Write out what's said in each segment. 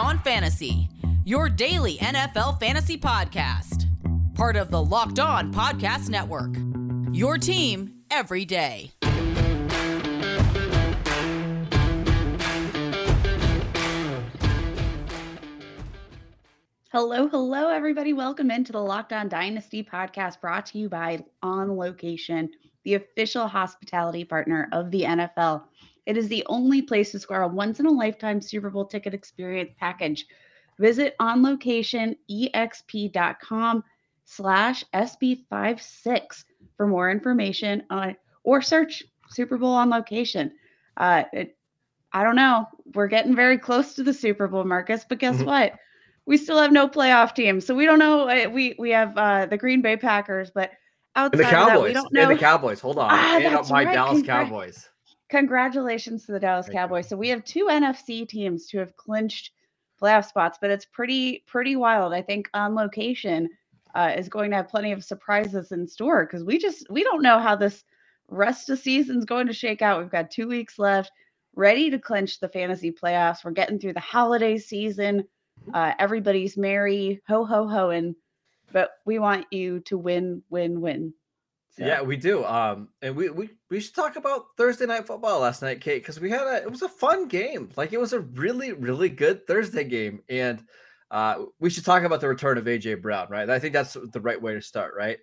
On Fantasy, your daily NFL fantasy podcast. Part of the Locked On Podcast Network. Your team every day. Hello, hello, everybody. Welcome into the Locked On Dynasty podcast brought to you by On Location, the official hospitality partner of the NFL. It is the only place to score a once in a lifetime Super Bowl ticket experience package. Visit onlocationexp.com slash SB56 for more information on or search Super Bowl on location. Uh, it, I don't know. We're getting very close to the Super Bowl, Marcus, but guess Mhm. what? We still have no playoff team, so we don't know. uh, We we have uh, the Green Bay Packers, but outside And the of that, we Cowboys. don't know. And the Cowboys. Hold on. Ah, and my right. Dallas Congra- Cowboys. Congratulations to the Dallas Thank you. Cowboys. So we have two NFC teams to have clinched playoff spots, but it's pretty pretty wild. I think on location uh, is going to have plenty of surprises in store because we just we don't know how this rest of season's going to shake out. We've got two weeks left, ready to clinch the fantasy playoffs. We're getting through the holiday season. Uh, everybody's merry, ho ho ho, and but we want you to win, win, win. So- Yeah, we do. Um, and we we we should talk about Thursday night football last night, Kate, because we had a it was a fun game. Like it was a really really good Thursday game, and uh, we should talk about the return of AJ Brown, right? I think that's the right way to start, right?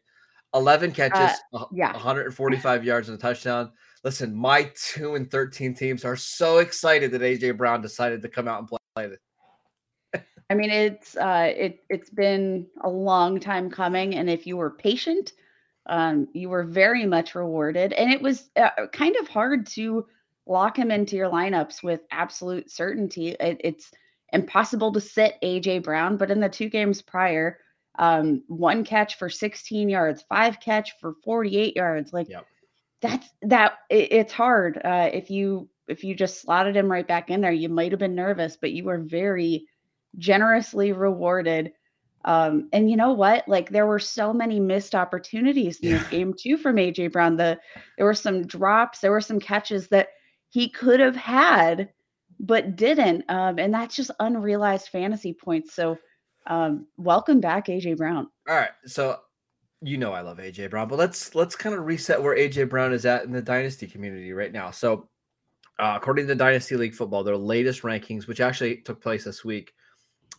Eleven catches, a- yeah. 145 yards and a touchdown. Listen, my two and 13 teams are so excited that AJ Brown decided to come out and play. I mean, it's uh, it it's been a long time coming, and if you were patient, um, you were very much rewarded. And it was uh, kind of hard to lock him into your lineups with absolute certainty. It, it's impossible to sit AJ Brown, but in the two games prior, um, one catch for 16 yards, five catch for 48 yards, like Yep. that's that. It, it's hard uh, if you if you just slotted him right back in there. You might have been nervous, but you were very generously rewarded. Um, and you know what? Like there were so many missed opportunities in this game too from AJ Brown. The there were some drops, there were some catches that he could have had, but didn't. Um, and that's just unrealized fantasy points. So um, welcome back, AJ Brown. All right, so you know I love AJ Brown, but let's let's kind of reset where AJ Brown is at in the dynasty community right now. So, uh, according to Dynasty League Football, their latest rankings, which actually took place this week,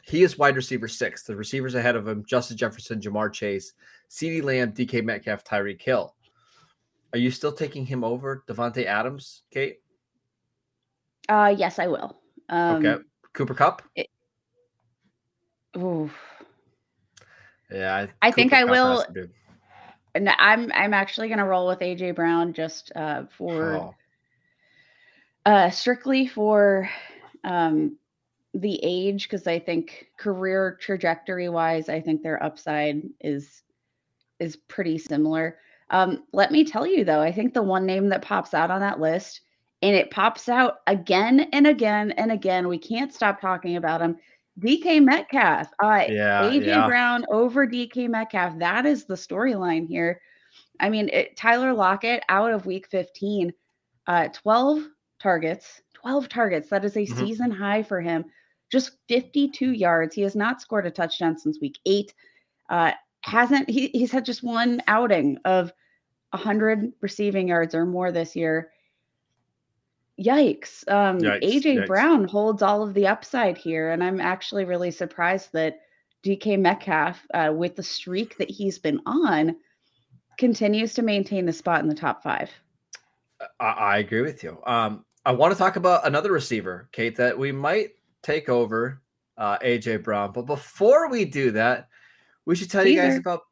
he is wide receiver six. The receivers ahead of him: Justin Jefferson, Ja'Marr Chase, CeeDee Lamb, D.K. Metcalf, Tyreek Hill. Are you still taking him over Davante Adams, Kate? Uh, yes, I will. Um, okay, Cooper Kupp. oof. Yeah, I think Cooper I Kupp will- has to be- And I'm I'm actually gonna roll with AJ Brown just uh, for. Oh, uh strictly for um the age because i think career trajectory wise i think their upside is is pretty similar um let me tell you though i think the one name that pops out on that list and it pops out again and again and again we can't stop talking about him dk metcalf uh yeah, AJ yeah. Brown over DK Metcalf. That is the storyline here. I mean, it, Tyler Lockett out of week 15, uh, 12 targets, 12 targets. That is a Mhm. season high for him. Just 52 yards. He has not scored a touchdown since week eight. Uh, hasn't he, he's had just one outing of 100 receiving yards or more this year. Yikes. Um, Yikes, AJ yikes. Brown holds all of the upside here. And I'm actually really surprised that DK Metcalf, uh, with the streak that he's been on, continues to maintain the spot in the top five. I, I agree with you. Um, I want to talk about another receiver, Kate, that we might take over uh, AJ Brown. But before we do that, we should tell you guys about.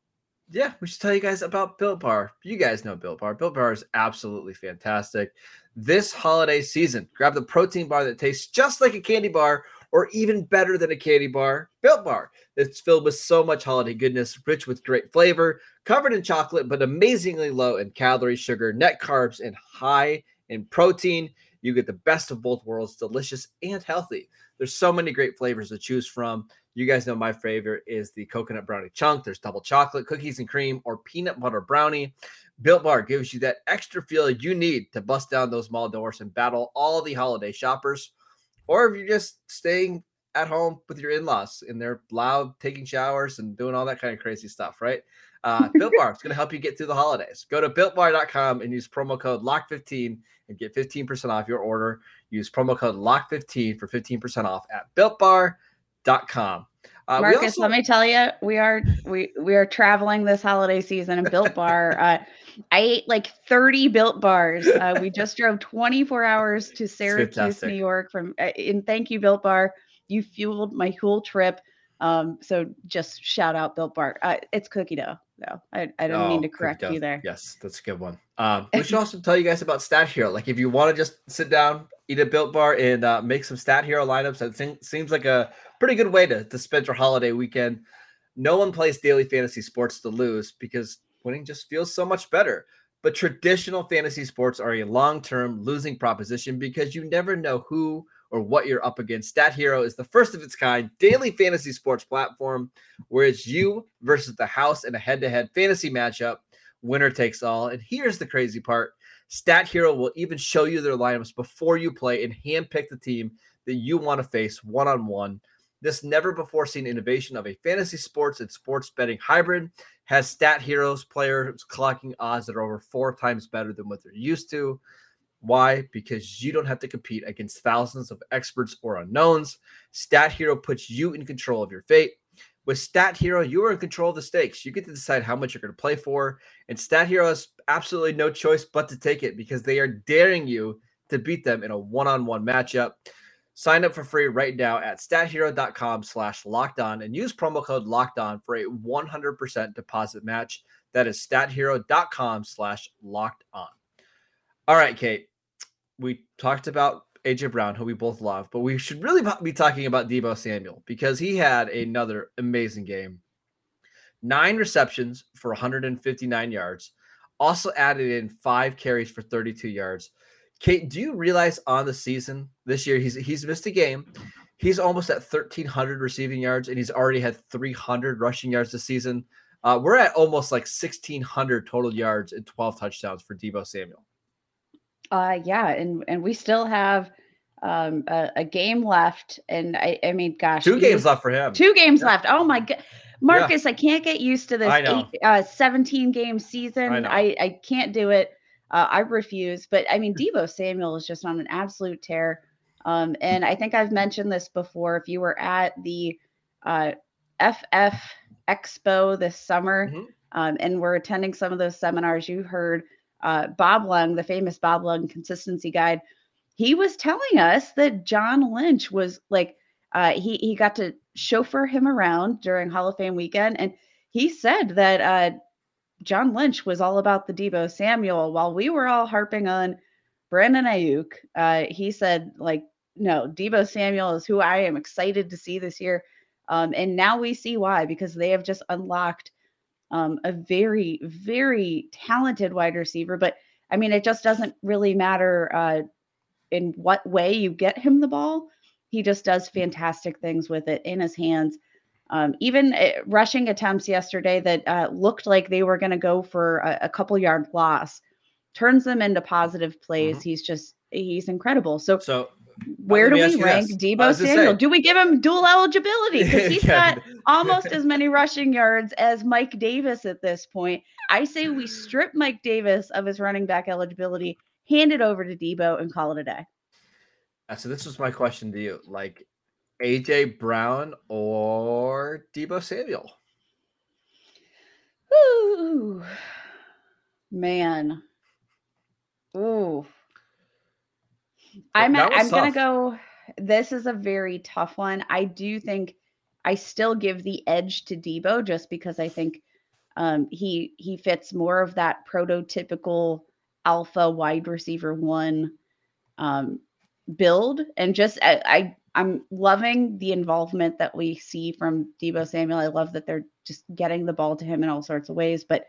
Yeah, we should tell you guys about Built Bar. You guys know Built Bar. Built Bar is absolutely fantastic. This holiday season, grab the protein bar that tastes just like a candy bar or even better than a candy bar, Built Bar. It's filled with so much holiday goodness, rich with great flavor, covered in chocolate, but amazingly low in calories, sugar, net carbs, and high in protein. You get the best of both worlds, delicious and healthy. There's so many great flavors to choose from. You guys know my favorite is the coconut brownie chunk. There's double chocolate, cookies and cream, or peanut butter brownie. Built Bar gives you that extra feel you need to bust down those mall doors and battle all the holiday shoppers. Or if you're just staying at home with your in-laws and they're loud taking showers and doing all that kind of crazy stuff, right? Uh, Built Bar is going to help you get through the holidays. Go to builtbar.com and use promo code LOCK15 and get 15% off your order. Use promo code LOCK15 for 15% off at builtbar.com. Uh, Marcus, also- let me tell you, we are we we are traveling this holiday season and Built Bar. Uh, I ate like 30 Built Bars. Uh, we just drove 24 hours to Syracuse, New York. From uh, and thank you, Built Bar. You fueled my whole trip. Um, so just shout out Built Bar. Uh, it's cookie dough. No, I, I didn't oh, mean to correct you there. Yes, that's a good one. Um, we should also tell you guys about Stat Hero. Like if you want to just sit down, eat a Built Bar, and uh, make some Stat Hero lineups, that think, seems like a pretty good way to, to spend your holiday weekend. No one plays daily fantasy sports to lose because winning just feels so much better. But traditional fantasy sports are a long term losing proposition because you never know who or what you're up against. Stat Hero is the first of its kind daily fantasy sports platform where it's you versus the house in a head to head fantasy matchup. Winner takes all. And here's the crazy part Stat Hero will even show you their lineups before you play and handpick the team that you want to face one on one this never before seen innovation of a fantasy sports and sports betting hybrid has Stat Heroes players clocking odds that are over four times better than what they're used to. Why? Because you don't have to compete against thousands of experts or unknowns. Stat Hero puts you in control of your fate. With Stat Hero, you are in control of the stakes. You get to decide how much you're going to play for. And Stat Hero has absolutely no choice but to take it because they are daring you to beat them in a one on one matchup. Sign up for free right now at stathero.com slash locked on and use promo code locked on for a 100% deposit match. That is stathero.com slash locked on. All right, Kate, we talked about AJ Brown, who we both love, but we should really be talking about Deebo Samuel because he had another amazing game. Nine receptions for 159 yards, also added in five carries for 32 yards. Kate, do you realize on the season this year he's he's missed a game. He's almost at 1,300 receiving yards, and he's already had 300 rushing yards this season. Uh, we're at almost like 1,600 total yards and 12 touchdowns for Deebo Samuel. Uh, yeah, and and we still have um, a, a, game left, and I, I mean, gosh, two games left for him. Two games yeah. left. Oh my god, Marcus, yeah. I can't get used to this eight, uh, 17 game season. I, I, I can't do it. Uh, I refuse. But I mean, Deebo Samuel is just on an absolute tear. Um, and I think I've mentioned this before. If you were at the uh, FF Expo this summer mm-hmm. um, and were attending some of those seminars, you heard uh, Bob Lung, the famous Bob Lung consistency guide. He was telling us that John Lynch was like, uh, he he got to chauffeur him around during Hall of Fame weekend, and he said that uh, John Lynch was all about the Deebo Samuel while we were all harping on Brandon Aiyuk, Uh, he said, like, no, Deebo Samuel is who I am excited to see this year. Um, and now we see why, because they have just unlocked um, a very, very talented wide receiver. But I mean, it just doesn't really matter uh, in what way you get him the ball. He just does fantastic things with it in his hands. Um, even uh, rushing attempts yesterday that uh, looked like they were going to go for a, a, couple yard loss turns them into positive plays. Mm-hmm. He's just he's incredible. So, so where do we rank this. Deebo Samuel? Do we give him dual eligibility? Because he's got almost as many rushing yards as Mike Davis at this point. I say we strip Mike Davis of his running back eligibility, hand it over to Deebo, and call it a day. Uh, so this was my question to you. Like, AJ Brown or Deebo Samuel? Ooh, man. Ooh. I'm I'm tough. gonna go. This is a very tough one. I do think I still give the edge to Deebo just because I think um, he he fits more of that prototypical alpha wide receiver one um, build, and just I, I I'm loving the involvement that we see from Deebo Samuel. I love that they're just getting the ball to him in all sorts of ways. But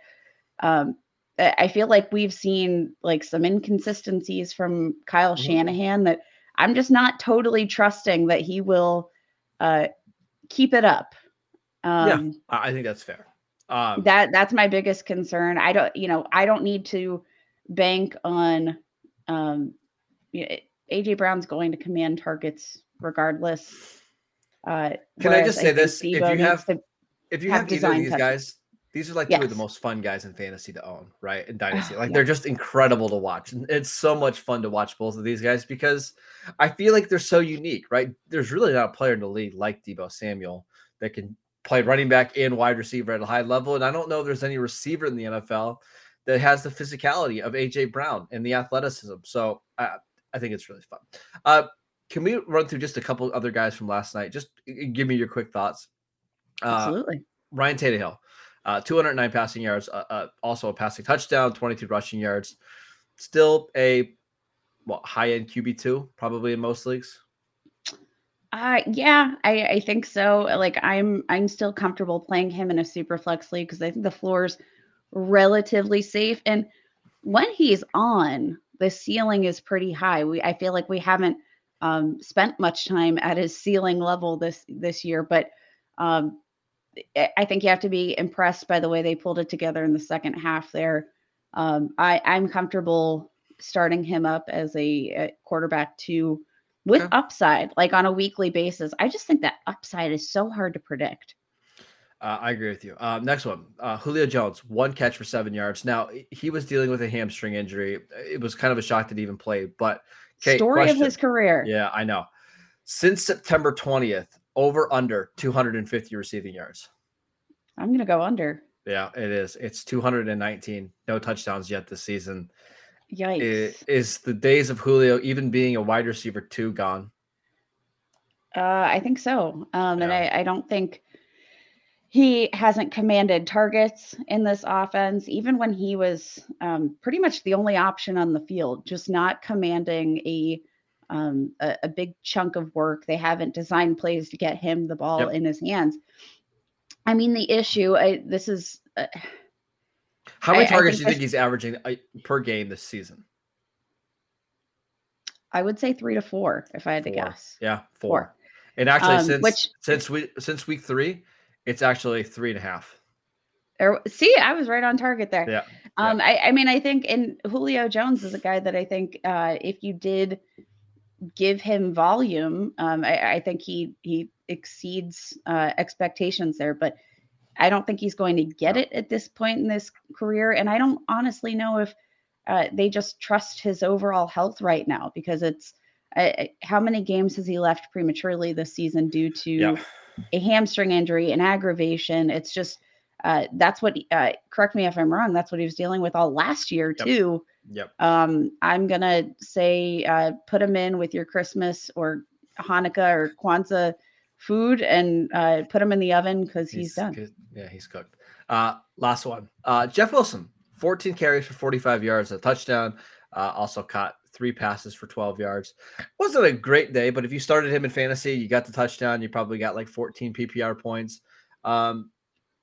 um, I feel like we've seen like some inconsistencies from Kyle mm-hmm. Shanahan that I'm just not totally trusting that he will uh, keep it up. Um, yeah, I think that's fair. Um, that that's my biggest concern. I don't, you know, I don't need to bank on um, AJ Brown's going to command targets regardless. Uh, Can I just say this? If you have to- if you have have, either of these guys, these are like two of the most fun guys in fantasy to own, right? In dynasty, like Yeah. they're just incredible to watch, and it's so much fun to watch both of these guys because I feel like they're so unique, right? There's really not a player in the league like Deebo Samuel that can play running back and wide receiver at a high level, and I don't know if there's any receiver in the NFL that has the physicality of AJ Brown and the athleticism. So I, I think it's really fun. Uh, can we run through just a couple other guys from last night? Just uh, give me your quick thoughts. Uh, Absolutely. Ryan Tannehill, uh, 209 passing yards, uh, uh, also a passing touchdown, 22 rushing yards. Still a high end QB two, probably in most leagues. Uh yeah, I, I think so. Like I'm I'm still comfortable playing him in a super flex league because I think the floor's relatively safe. And when he's on, the ceiling is pretty high. We I feel like we haven't um, spent much time at his ceiling level this this year, but um, I think you have to be impressed by the way they pulled it together in the second half there. Um, I, I'm comfortable starting him up as a, a quarterback two with upside, like on a weekly basis. I just think that upside is so hard to predict. Uh, I agree with you. Uh, next one, uh, Julio Jones, one catch for seven yards. Now he was dealing with a hamstring injury. It was kind of a shock that he even played. But okay, Story question. of his career. Yeah, I know. Since September 20th, over under 250 receiving yards. I'm gonna go under. Yeah, it is. It's 219. No touchdowns yet this season. Yikes. Is, is the days of Julio even being a wide receiver two gone? Uh, I think so. Um, And I, I don't think he hasn't commanded targets in this offense, even when he was um, pretty much the only option on the field, just not commanding a, um, a a big chunk of work. They haven't designed plays to get him the ball Yep. in his hands. I mean, the issue. I, this is. Uh, How many I- I targets think do you think he's averaging uh, per game this season? I would say three to four, if I had to guess. Yeah, four. Four. And actually, Um, since which- since we since week three, it's actually three and a half. Or, see, I was right on target there. Yeah, Um, I, I mean, I think, and Julio Jones is a guy that I think uh, if you did give him volume, um, I, I think he he exceeds uh, expectations there. But I don't think he's going to get it at this point in this career, and I don't honestly know if uh, they just trust his overall health right now because it's uh, how many games has he left prematurely this season due to Yeah. a hamstring injury, an aggravation. It's just uh, that's what. Uh, correct me if I'm wrong. That's what he was dealing with all last year Yep. too. Yep. Um, I'm gonna say uh, put him in with your Christmas or Hanukkah or Kwanzaa food and uh, put him in the oven because he's, done. good. Yeah, he's cooked. Uh, last one. Uh, Jeff Wilson, 14 carries for 45 yards, a touchdown. Uh, also caught three passes for 12 yards. Wasn't a great day, but if you started him in fantasy, you got the touchdown. You probably got like 14 PPR points. Um,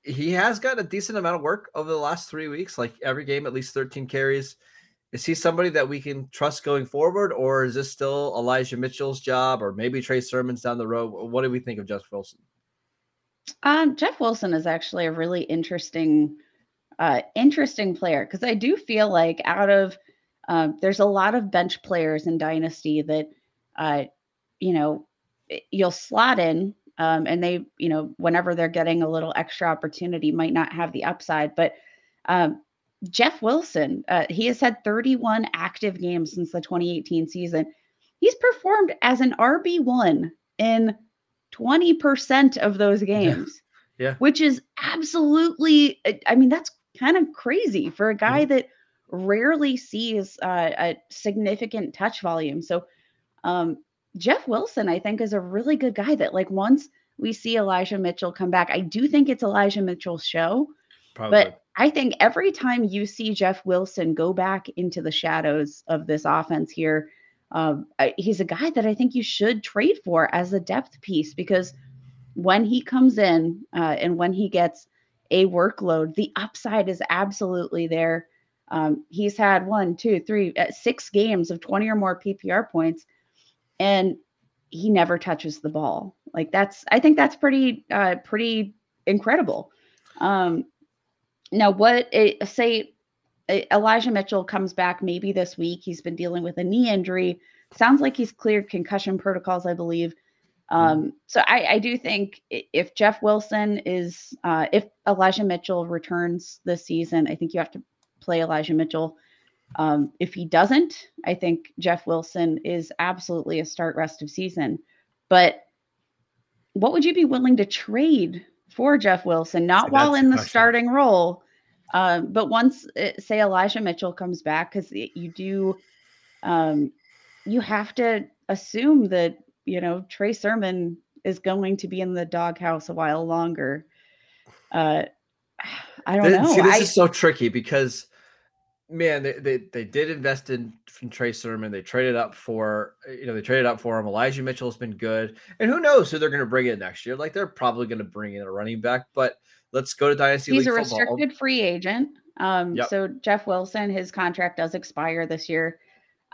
he has got a decent amount of work over the last three weeks, like every game, at least 13 carries. Is he somebody that we can trust going forward, or is this still Elijah Mitchell's job, or maybe Trey Sermon's down the road? What do we think of Jeff Wilson? Um, Jeff Wilson is actually a really interesting, uh, interesting player because I do feel like out of um, there's a lot of bench players in Dynasty that, uh, you know, you'll slot in, um, and they, you know, whenever they're getting a little extra opportunity, might not have the upside. But um, Jeff Wilson, uh, he has had 31 active games since the 2018 season. He's performed as an RB one in 20% of those games. Yeah. Which is absolutely, I- I mean, that's kind of crazy for a guy that rarely sees uh, a significant touch volume. So, um, Jeff Wilson, I think, is a really good guy that, like, once we see Elijah Mitchell come back, I do think it's Elijah Mitchell's show. Probably. But I think every time you see Jeff Wilson go back into the shadows of this offense here, um, he's a guy that I think you should trade for as a depth piece because when he comes in uh, and when he gets a workload, the upside is absolutely there. Um, he's had one, two, three, uh, games of 20 or more PPR points, and he never touches the ball. Like that's, I think that's pretty, uh, pretty incredible. Um, now, what it, say Elijah Mitchell comes back maybe this week. He's been dealing with a knee injury. Sounds like he's cleared concussion protocols, I believe. Mm-hmm. Um, so I, I, do think if Jeff Wilson is, uh, if Elijah Mitchell returns this season, I think you have to play Elijah Mitchell. Um, if he doesn't, I think Jeff Wilson is absolutely a start rest of season. But what would you be willing to trade for Jeff Wilson? Not so while in the question. starting role, um, but once, it, uh, say, Elijah Mitchell comes back, because you do, um, you have to assume that you know, Trey Sermon is going to be in the doghouse a while longer. Uh, I don't know. See, this I, is so tricky because, man, they, they they did invest in from Trey Sermon. They traded up for you know they traded up for him. Elijah Mitchell's been good, and who knows who they're going to bring in next year? Like they're probably going to bring in a running back, but let's go to Dynasty. League. He's League a restricted free agent. Um, yep. so Jeff Wilson, his contract does expire this year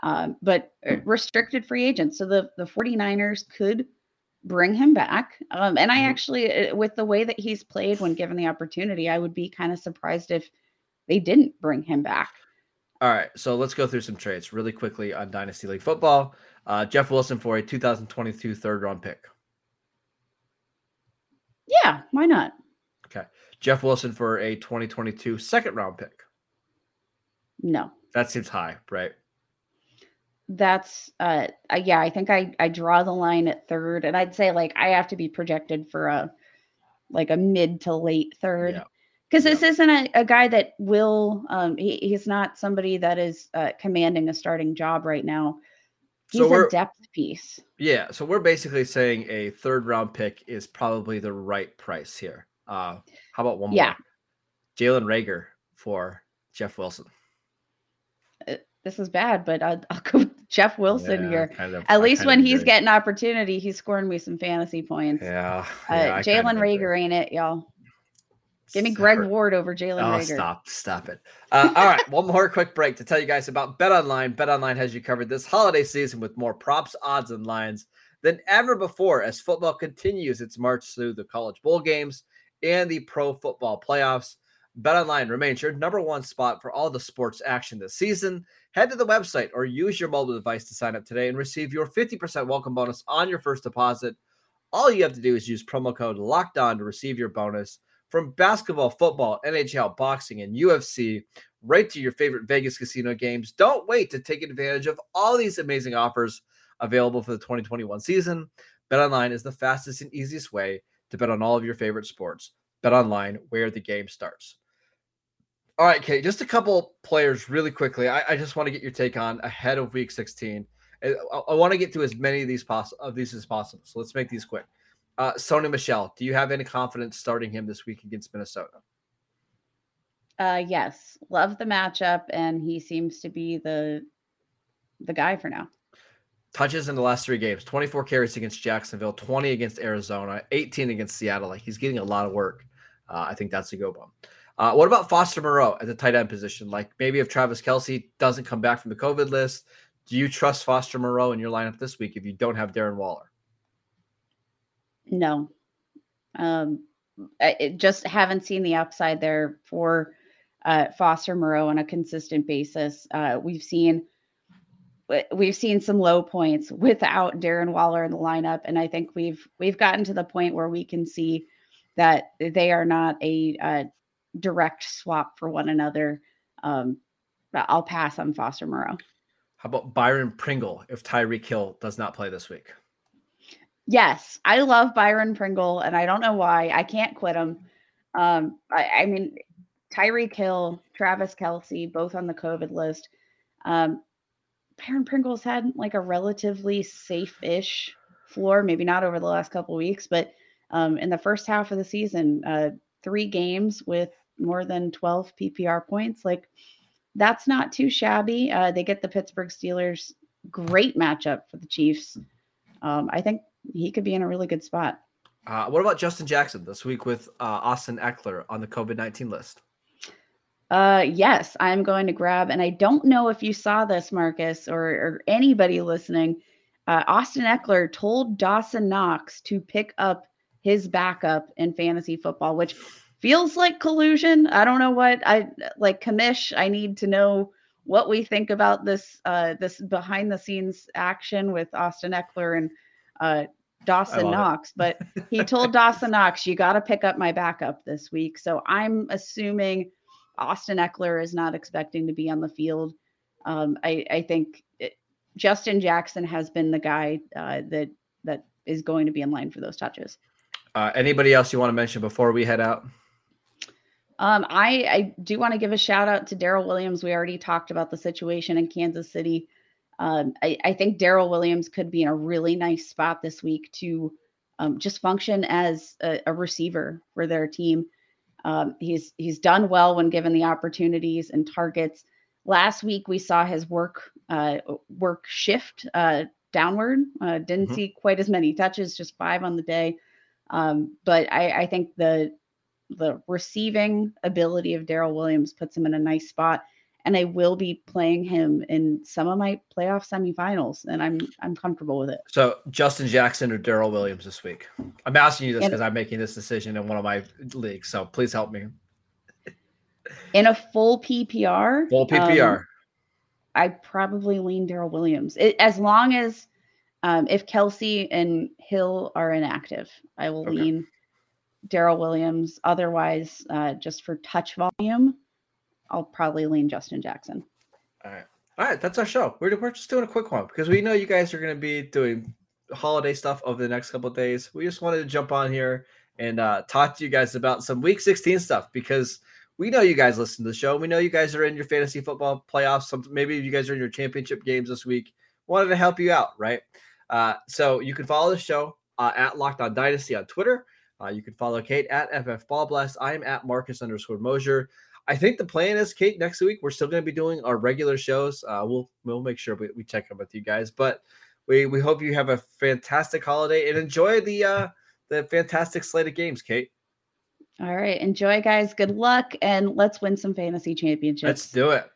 um, but uh, restricted free agent. So the, the 49ers could bring him back. Um, and I mm-hmm. actually, uh, with the way that he's played when given the opportunity, I would be kind of surprised if they didn't bring him back. All right, so let's go through some trades really quickly on Dynasty League football. Uh, Jeff Wilson for a 2022 third round pick. Yeah, why not? Okay. Jeff Wilson for a 2022 second round pick. No. That seems high, right? that's uh, yeah i think i i draw the line at third and i'd say like i have to be projected for a like a mid to late third because yeah. this isn't a, a, guy that will um he, he's not somebody that is uh, commanding a starting job right now he's so a depth piece yeah so we're basically saying a third round pick is probably the right price here uh how about one yeah. more jalen Reagor for jeff wilson uh, this is bad, but I'll, I'll go with Jeff Wilson yeah, here. Kind of, At I least when he's getting opportunity, he's scoring me some fantasy points. Yeah. Uh, yeah Jalen Reagor ain't it, y'all. Give me Greg Ward over Jalen oh, Reagor. Stop, stop it. Uh, all right, one more quick break to tell you guys about Bet Online. Bet Online has you covered this holiday season with more props, odds, and lines than ever before as football continues its march through the college bowl games and the pro football playoffs. BetOnline remains your number one spot for all the sports action this season. Head to the website or use your mobile device to sign up today and receive your 50% welcome bonus on your first deposit. All you have to do is use promo code Locked On to receive your bonus from basketball, football, NHL, boxing, and UFC right to your favorite Vegas casino games. Don't wait to take advantage of all these amazing offers available for the 2021 season. BetOnline is the fastest and easiest way to bet on all of your favorite sports. Bet online, where the game starts. All right, Kate, just a couple players really quickly. I, I just want to get your take on ahead of week 16. I, I want to get to as many of these poss- of these as possible. So let's make these quick. Uh, Sony Michel, do you have any confidence starting him this week against Minnesota? Uh, yes, love the matchup, and he seems to be the the guy for now. Touches in the last three games: 24 carries against Jacksonville, 20 against Arizona, 18 against Seattle. Like he's getting a lot of work. Uh, I think that's a go bump. Uh, what about Foster Moreau at the tight end position? Like maybe if Travis Kelce doesn't come back from the COVID list, do you trust Foster Moreau in your lineup this week if you don't have Darren Waller? No. Um, I just haven't seen the upside there for uh, Foster Moreau on a consistent basis. Uh, we've seen we've seen some low points without Darren Waller in the lineup, and I think we've we've gotten to the point where we can see that they are not a, a direct swap for one another. Um, I'll pass on Foster Moreau. How about Byron Pringle if Tyreek Hill does not play this week? Yes, I love Byron Pringle, and I don't know why. I can't quit him. Um, I, I mean, Tyreek Hill, Travis Kelce, both on the COVID list. Um, Byron Pringle's had like a relatively safe-ish floor, maybe not over the last couple weeks, but um, in the first half of the season, uh, three games with more than 12 PPR points. Like that's not too shabby. Uh, they get the Pittsburgh Steelers. Great matchup for the Chiefs. Um, I think he could be in a really good spot. Uh, what about Justin Jackson this week with uh, Austin Ekeler on the COVID 19 list? Uh, yes, I'm going to grab, and I don't know if you saw this, Marcus, or, or anybody listening. Uh, Austin Ekeler told Dawson Knox to pick up his backup in fantasy football, which feels like collusion. I don't know what I like commish. I need to know what we think about this uh this behind the scenes action with Austin Ekeler and uh Dawson Knox, but he told Dawson Knox, you got to pick up my backup this week. So I'm assuming Austin Ekeler is not expecting to be on the field. Um, I, I, think it, Justin Jackson has been the guy uh, that that is going to be in line for those touches. Uh, anybody else you want to mention before we head out? Um, I, I do want to give a shout out to Darrel Williams. We already talked about the situation in Kansas City. Um, I, I, think Darrel Williams could be in a really nice spot this week to um, just function as a, a, receiver for their team. Um, he's he's done well when given the opportunities and targets. Last week we saw his work uh, work shift uh, downward. Uh, didn't mm-hmm. see quite as many touches, just five on the day. Um, but I, I think the the receiving ability of Darrel Williams puts him in a nice spot. And I will be playing him in some of my playoff semifinals, and I'm I'm comfortable with it. So Justin Jackson or Darrel Williams this week? I'm asking you this because I'm making this decision in one of my leagues. So please help me. In a full PPR, full PPR, um, I probably lean Darrel Williams. It, as long as um, if Kelce and Hill are inactive, I will okay. lean Darrel Williams. Otherwise, uh, just for touch volume, I'll probably lean Justin Jackson. All right. All right. That's our show. We're, we're just doing a quick one because we know you guys are going to be doing holiday stuff over the next couple days. We just wanted to jump on here and uh, talk to you guys about some week 16 stuff because we know you guys listen to the show. We know you guys are in your fantasy football playoffs. Some, maybe you guys are in your championship games this week. Wanted to help you out, right? Uh, so you can follow the show uh, at Locked On Dynasty on Twitter. Uh, you can follow Kate at FF Ball Blast. I'm at Marcus underscore Mosher. I think the plan is, Kate, next week we're still going to be doing our regular shows. Uh, we'll we'll make sure we, we check in with you guys. But we we hope you have a fantastic holiday and enjoy the uh, the fantastic slate of games, Kate. All right, enjoy, guys. Good luck, and let's win some fantasy championships. Let's do it.